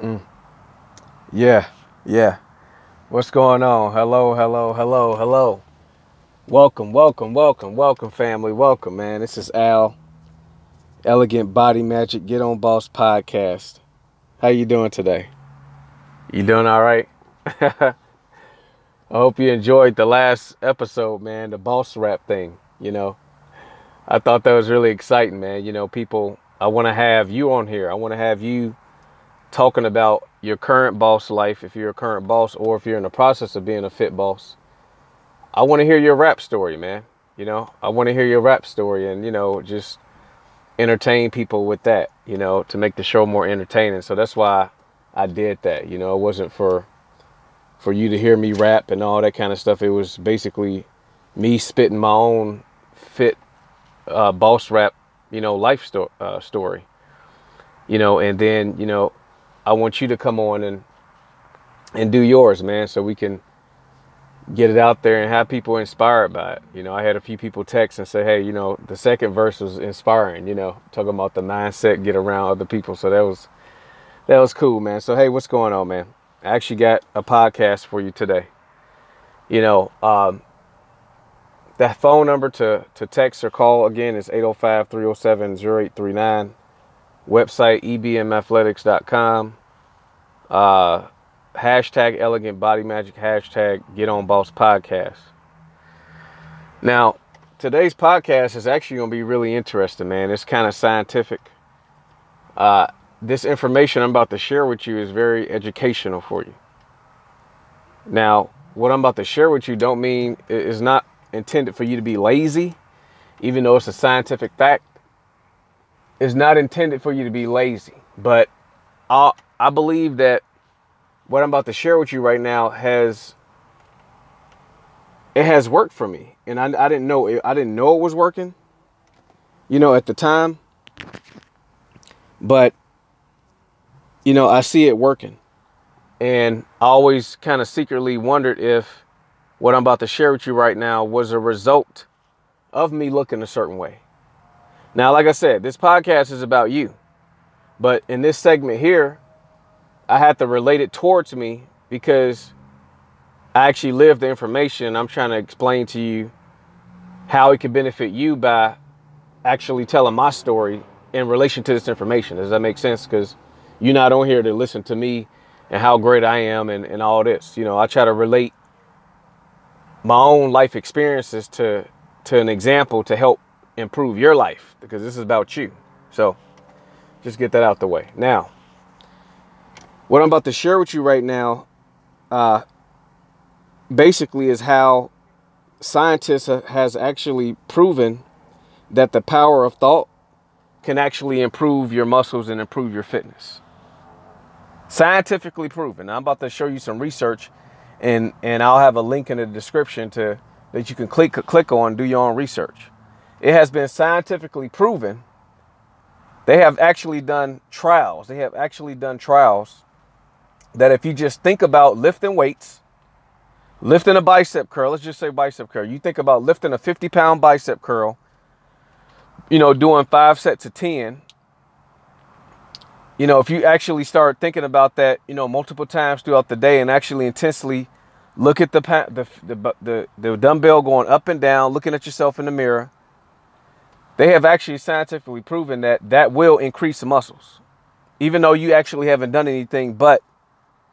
Mm. Yeah, yeah. What's going on? Hello, hello, hello, hello. Welcome, welcome, welcome, welcome, family. Welcome, man. This is Al, Elegant Body Magic Get On Boss podcast. How you doing today? You doing all right? I hope you enjoyed the last episode, man, the boss rap thing, you know. I thought that was really exciting, man. You know, people, I want to have you on here. I want to have you talking about your current boss life, if you're a current boss, or if you're in the process of being a fit boss. I want to hear your rap story, man. You know, I want to hear your rap story and, you know, just entertain people with that, you know, to make the show more entertaining. So that's why I did that. You know, it wasn't for for you to hear me rap and all that kind of stuff. It was basically me spitting my own fit uh, boss rap, you know, life sto- uh, story. You know, and then, you know, I want you to come on and and do yours, man, so we can get it out there and have people inspired by it. You know, I had a few people text and say, "Hey, you know, the second verse was inspiring." You know, talking about the mindset, get around other people. So that was that was cool, man. So hey, what's going on, man? I actually got a podcast for you today. You know, um, that phone number to to text or call again is 805-307-0839 website ebmathletics.com uh, hashtag elegant body magic hashtag get on boss podcast. Now today's podcast is actually going to be really interesting man. It's kind of scientific. Uh, this information i'm about to share with you is very educational for you. Now what i'm about to share with you don't mean is not intended for you to be lazy even though it's a scientific fact is not intended for you to be lazy. But I I believe that what I'm about to share with you right now has it has worked for me, and I, I didn't know it, I didn't know it was working, you know, at the time. But you know, I see it working, and I always kind of secretly wondered if what I'm about to share with you right now was a result of me looking a certain way. Now, like I said, this podcast is about you. But in this segment here, I had to relate it towards me because I actually live the information. I'm trying to explain to you how it can benefit you by actually telling my story in relation to this information. Does that make sense? Because you're not on here to listen to me and how great I am and, and all this. You know, I try to relate my own life experiences to to an example to help improve your life because this is about you. So just get that out the way. Now, what I'm about to share with you right now uh, basically is how scientists has actually proven that the power of thought can actually improve your muscles and improve your fitness. Scientifically proven. I'm about to show you some research and and I'll have a link in the description to that you can click click on do your own research. It has been scientifically proven. They have actually done trials. They have actually done trials that if you just think about lifting weights, lifting a bicep curl, let's just say bicep curl. You think about lifting a 50 pound bicep curl, you know, doing five sets of 10. You know, if you actually start thinking about that, you know, multiple times throughout the day and actually intensely look at the the the, the, the dumbbell going up and down, looking at yourself in the mirror, they have actually scientifically proven that that will increase muscles, even though you actually haven't done anything but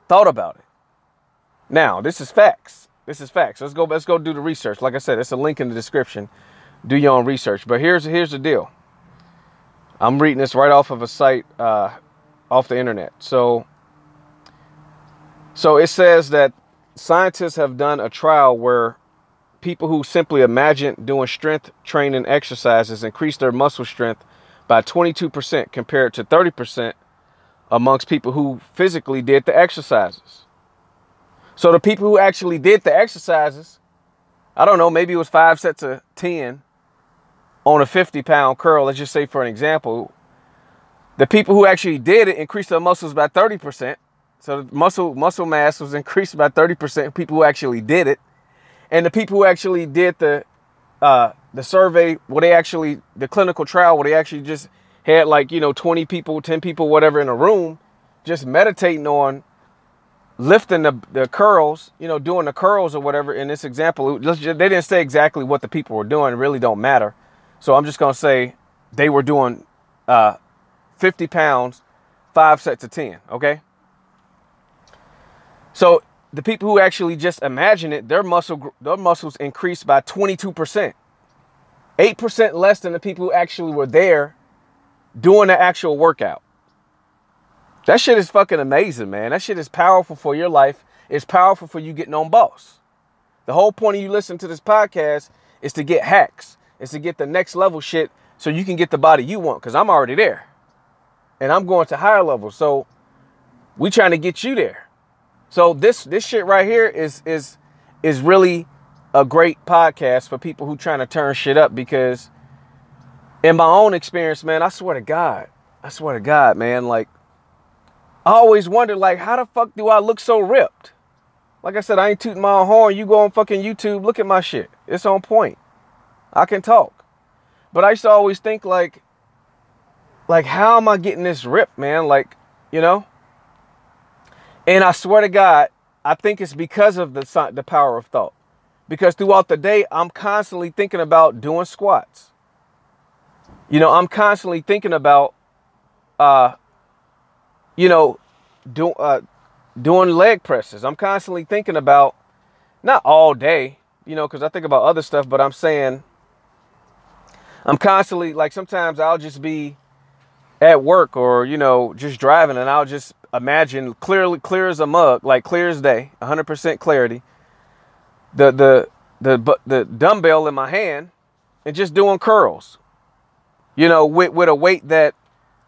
thought about it. Now, this is facts. This is facts. Let's go. Let's go do the research. Like I said, it's a link in the description. Do your own research. But here's here's the deal. I'm reading this right off of a site uh, off the internet. So, so it says that scientists have done a trial where people who simply imagine doing strength training exercises increase their muscle strength by 22% compared to 30% amongst people who physically did the exercises. So the people who actually did the exercises, I don't know, maybe it was five sets of 10 on a 50 pound curl, let's just say for an example, the people who actually did it increased their muscles by 30%. So muscle muscle mass was increased by 30%, people who actually did it. And the people who actually did the uh, the survey, where they actually the clinical trial, where they actually just had like you know 20 people, 10 people, whatever in a room, just meditating on lifting the, the curls, you know, doing the curls or whatever. In this example, they didn't say exactly what the people were doing. It really don't matter. So I'm just gonna say they were doing uh, 50 pounds, five sets of 10. Okay. So the people who actually just imagine it, their muscle their muscles increased by 22%. 8% less than the people who actually were there doing the actual workout. That shit is fucking amazing, man. That shit is powerful for your life. It's powerful for you getting on boss. The whole point of you listening to this podcast is to get hacks. Is to get the next level shit so you can get the body you want. Cause I'm already there. And I'm going to higher levels. So we trying to get you there. So this this shit right here is is is really a great podcast for people who trying to turn shit up because in my own experience, man, I swear to God, I swear to God, man, like I always wondered, like, how the fuck do I look so ripped? Like I said, I ain't tooting my horn. You go on fucking YouTube, look at my shit. It's on point. I can talk. But I used to always think like, like, how am I getting this ripped, man? Like, you know? And I swear to God, I think it's because of the the power of thought. Because throughout the day, I'm constantly thinking about doing squats. You know, I'm constantly thinking about uh you know, do, uh, doing leg presses. I'm constantly thinking about, not all day, you know, because I think about other stuff, but I'm saying, I'm constantly, like, sometimes I'll just be at work or, you know, just driving and I'll just imagine clearly, clear as a mug, like clear as day, 100% clarity, the, the, the, the dumbbell in my hand and just doing curls, you know, with, with a weight that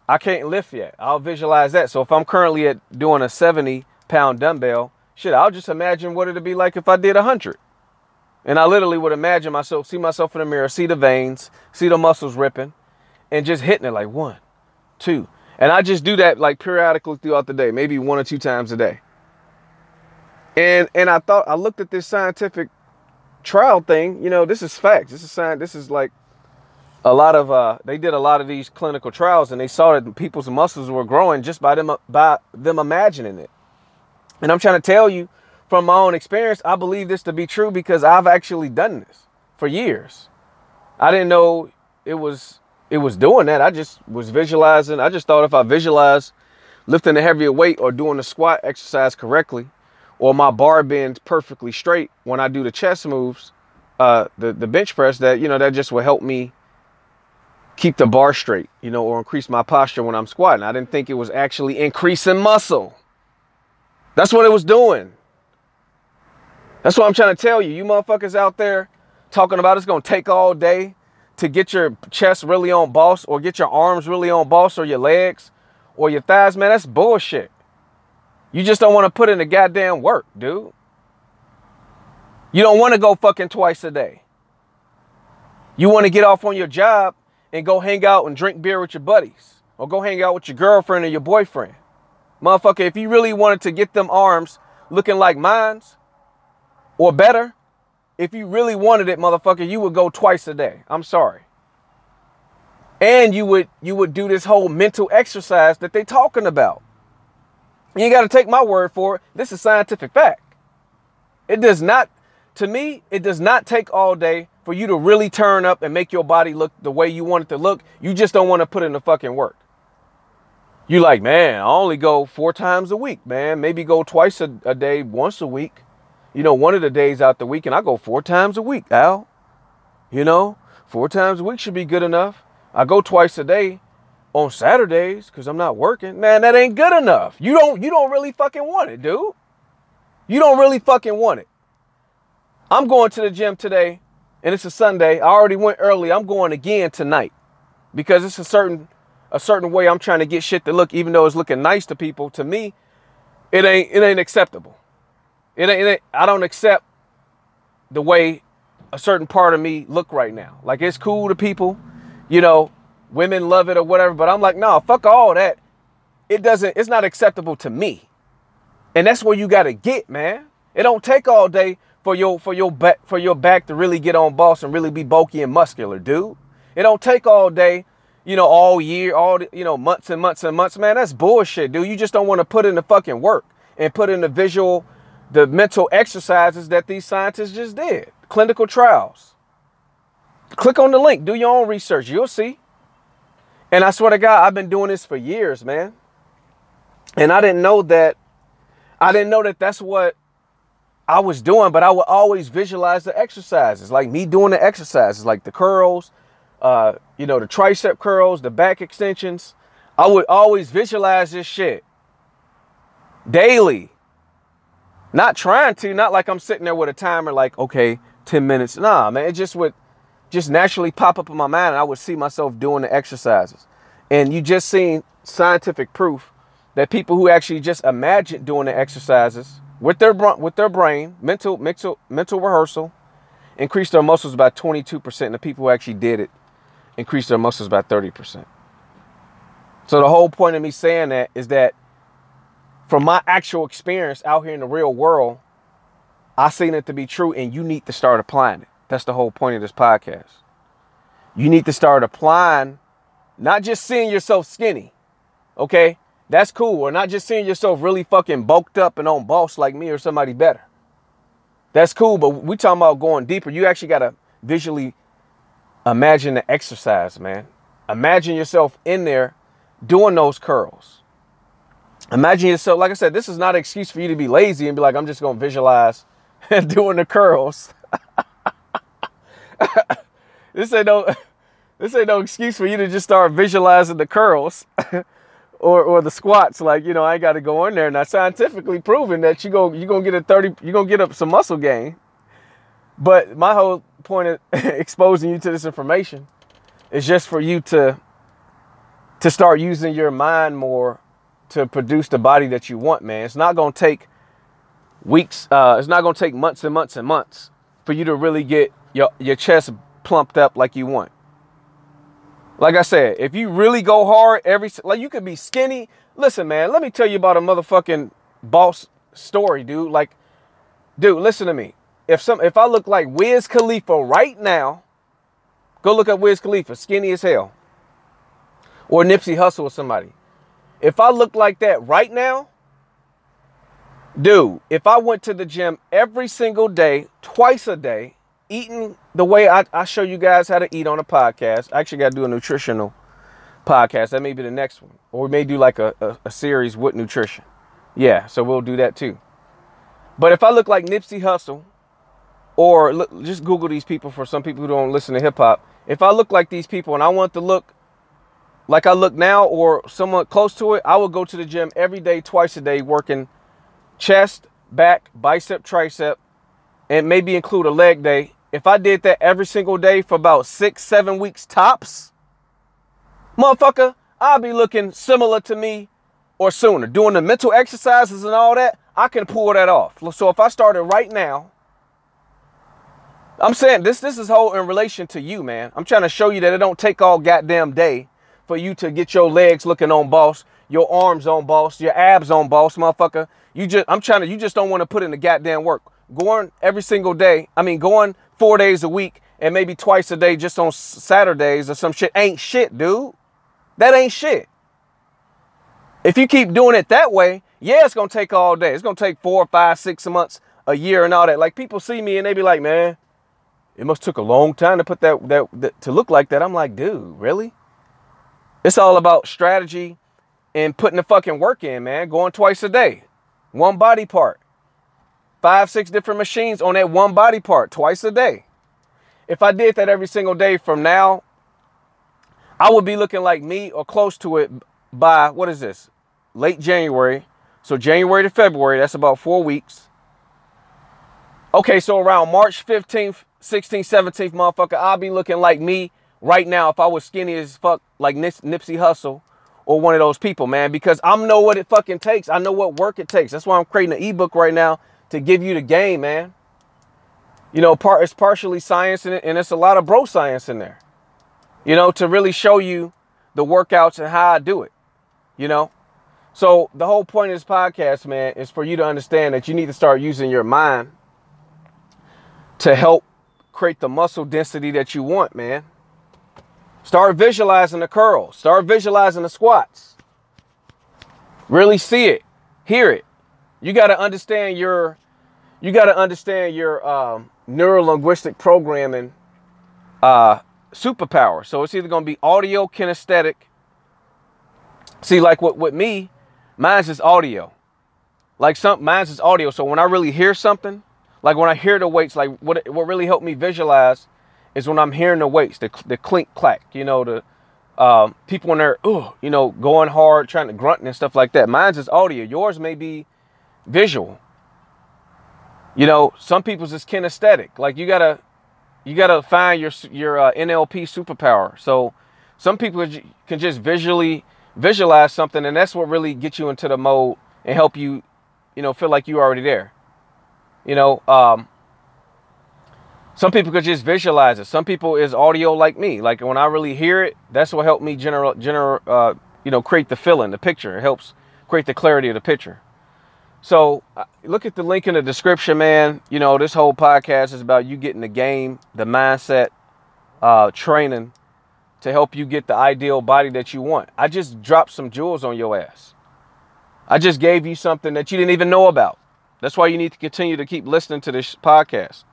I can't lift yet. I'll visualize that. So if I'm currently at doing a 70 pound dumbbell, shit, I'll just imagine what it'd be like if I did hundred. And I literally would imagine myself, see myself in the mirror, see the veins, see the muscles ripping, and just hitting it like one, two. And I just do that like periodically throughout the day, maybe one or two times a day. And and I thought I looked at this scientific trial thing, you know, this is facts. This is science, this is like a lot of uh, they did a lot of these clinical trials and they saw that people's muscles were growing just by them by them imagining it. And I'm trying to tell you from my own experience, I believe this to be true because I've actually done this for years. I didn't know it was it was doing that. I just was visualizing. I just thought if I visualize lifting a heavier weight or doing the squat exercise correctly, or my bar bends perfectly straight when I do the chest moves, uh, the the bench press, that you know that just will help me keep the bar straight, you know, or increase my posture when I'm squatting. I didn't think it was actually increasing muscle. That's what it was doing. That's what I'm trying to tell you. You motherfuckers out there talking about it's to take all day to get your chest really on boss or get your arms really on boss or your legs or your thighs, man, that's bullshit. You just don't want to put in the goddamn work, dude. You don't want to go fucking twice a day. You want to get off on your job and go hang out and drink beer with your buddies or go hang out with your girlfriend or your boyfriend. Motherfucker, if you really wanted to get them arms looking like mine's or better, if you really wanted it, motherfucker, you would go twice a day. I'm sorry. And you would you would do this whole mental exercise that they talking about. You got to take my word for it. This is scientific fact. It does not to me, it does not take all day for you to really turn up and make your body look the way you want it to look. You just don't want to put in the fucking work. You like, man, I only go four times a week, man. Maybe go twice a, a day, once a week. You know, one of the days out the week, and I go four times a week, Al. You know, four times a week should be good enough. I go twice a day on Saturdays because I'm not working. Man, that ain't good enough. You don't you don't really fucking want it, dude. You don't really fucking want it. I'm going to the gym today and it's a Sunday. I already went early. I'm going again tonight because it's a certain a certain way I'm trying to get shit to look even though it's looking nice to people to me it ain't it ain't acceptable. It ain't, it ain't I don't accept the way a certain part of me look right now. Like it's cool to people, you know, women love it or whatever, but I'm like, no, fuck all that. It doesn't it's not acceptable to me. And that's where you got to get, man. It don't take all day for your for your back for your back to really get on boss and really be bulky and muscular, dude. It don't take all day, you know, all year, all, you know, months and months and months, man, that's bullshit, dude. You just don't want to put in the fucking work and put in the visual, the mental exercises that these scientists just did. Clinical trials. Click on the link, do your own research. You'll see. And I swear to God, I've been doing this for years, man. And I didn't know that, I didn't know that that's what I was doing, but I would always visualize the exercises, like me doing the exercises, like the curls, uh, you know, the tricep curls, the back extensions. I would always visualize this shit daily. Not trying to, not like I'm sitting there with a timer, like, okay, 10 minutes. Nah, man, it just would just naturally pop up in my mind and I would see myself doing the exercises. And you just seen scientific proof that people who actually just imagine doing the exercises with their with their brain, mental mental mental rehearsal, increased their muscles by 22%. And the people who actually did it increased their muscles by 30%. So the whole point of me saying that is that from my actual experience out here in the real world, I've seen it to be true, and you need to start applying it. That's the whole point of this podcast. You need to start applying, not just seeing yourself skinny, okay? That's cool. Or not just seeing yourself really fucking bulked up and on boss like me or somebody better. That's cool, but we talking about going deeper. You actually gotta visually imagine the exercise, man. Imagine yourself in there doing those curls. Imagine yourself, like I said, this is not an excuse for you to be lazy and be like, I'm just gonna visualize doing the curls. this ain't no this ain't no excuse for you to just start visualizing the curls or or the squats. Like, you know, I gotta go in there. and Now scientifically proven that you go you gonna get a 30 you're gonna get up some muscle gain. But my whole point of exposing you to this information is just for you to to start using your mind more to produce the body that you want, man. It's not gonna take weeks, uh, it's not gonna take months and months and months for you to really get your your chest plumped up like you want. Like I said, if you really go hard every like you could be skinny. Listen, man, let me tell you about a motherfucking boss story, dude. Like, dude, listen to me. If some if I look like Wiz Khalifa right now, go look up Wiz Khalifa, skinny as hell. Or Nipsey Hussle or somebody. If I look like that right now, dude, if I went to the gym every single day, twice a day, eating the way I, I show you guys how to eat on a podcast. I actually got to do a nutritional podcast. That may be the next one. Or we may do like a, a, a series with nutrition. Yeah, so we'll do that too. But if I look like Nipsey Hussle, or look, just Google these people for some people who don't listen to hip hop. If I look like these people and I want to look like I look now or somewhat close to it, I would go to the gym every day, twice a day, working chest, back, bicep, tricep, and maybe include a leg day. If I did that every single day for about six, seven weeks tops, motherfucker, I'll be looking similar to me or sooner. Doing the mental exercises and all that, I can pull that off. So if I started right now, I'm saying this this is whole in relation to you, man. I'm trying to show you that it don't take all goddamn day for you to get your legs looking on boss, your arms on boss, your abs on boss, motherfucker. You just I'm trying to you just don't want to put in the goddamn work. Going every single day, I mean going 4 days a week and maybe twice a day just on Saturdays or some shit ain't shit, dude. That ain't shit. If you keep doing it that way, yeah, it's gonna take all day. It's gonna take four, five, six months, a year, and all that. Like people see me and they be like, man, it must took a long time to put that, that, that to look like that. I'm like, dude, really? It's all about strategy and putting the fucking work in, man. Going twice a day, one body part, five, six different machines on that one body part twice a day. If I did that every single day from now, I would be looking like me or close to it by what is this? Late January. So January to February, that's about four weeks. Okay, so around March 15th, 16th, 17th, motherfucker, I'll be looking like me right now if I was skinny as fuck, like Nipsey Hussle or one of those people, man, because I know what it fucking takes. I know what work it takes. That's why I'm creating an ebook right now to give you the game, man. You know, part it's partially science in it, and it's a lot of bro science in there. You know, to really show you the workouts and how I do it. You know? So the whole point of this podcast, man, is for you to understand that you need to start using your mind to help create the muscle density that you want, man. Start visualizing the curls. Start visualizing the squats. Really see it, hear it. You got to understand your, you got to understand your um, neuro linguistic programming uh, superpower. So it's either going to be audio kinesthetic. See, like with, with me, mine's is audio. Like some mine's is audio. So when I really hear something, like when I hear the weights, like what what really helped me visualize is when I'm hearing the weights, the the clink clack, you know, the um, people in there, oh, you know, going hard, trying to grunt and stuff like that. Mine's is audio. Yours may be visual. You know, some people's is kinesthetic. Like you gotta you gotta find your your uh, NLP superpower. So some people can just visually visualize something, and that's what really gets you into the mode and help you, you know, feel like you're already there. You know, um, some people could just visualize it. Some people is audio like me. Like when I really hear it, that's what helped me general, general, uh, you know, create the feeling, the picture. It helps create the clarity of the picture. So uh, look at the link in the description, man. You know, this whole podcast is about you getting the game, the mindset, uh, training to help you get the ideal body that you want. I just dropped some jewels on your ass. I just gave you something that you didn't even know about. That's why you need to continue to keep listening to this podcast.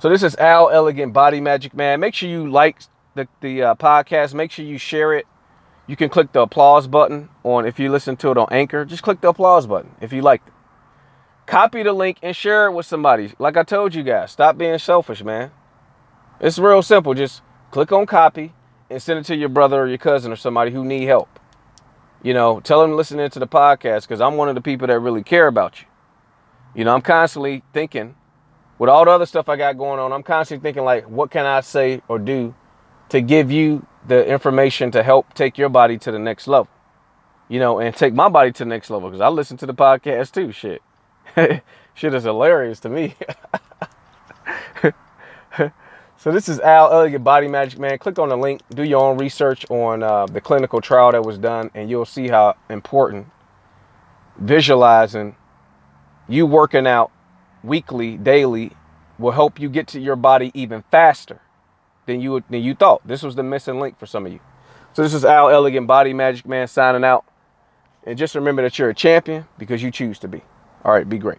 So this is Al Elegant Body Magic Man. Make sure you like the the uh, podcast. Make sure you share it. You can click the applause button on if you listen to it on Anchor. Just click the applause button if you liked it. Copy the link and share it with somebody. Like I told you guys, stop being selfish, man. It's real simple. Just click on copy and send it to your brother or your cousin or somebody who need help. You know, tell them listening to the podcast because I'm one of the people that really care about you. You know, I'm constantly thinking, with all the other stuff I got going on, I'm constantly thinking like, what can I say or do to give you the information to help take your body to the next level? You know, and take my body to the next level because I listen to the podcast too. Shit, shit is hilarious to me. so this is Al Elegant Body Magic Man. Click on the link, do your own research on uh, the clinical trial that was done, and you'll see how important visualizing you working out weekly, daily will help you get to your body even faster than you than you thought. This was the missing link for some of you. So this is Al Elegant Body Magic Man signing out. And just remember that you're a champion because you choose to be. All right, be great.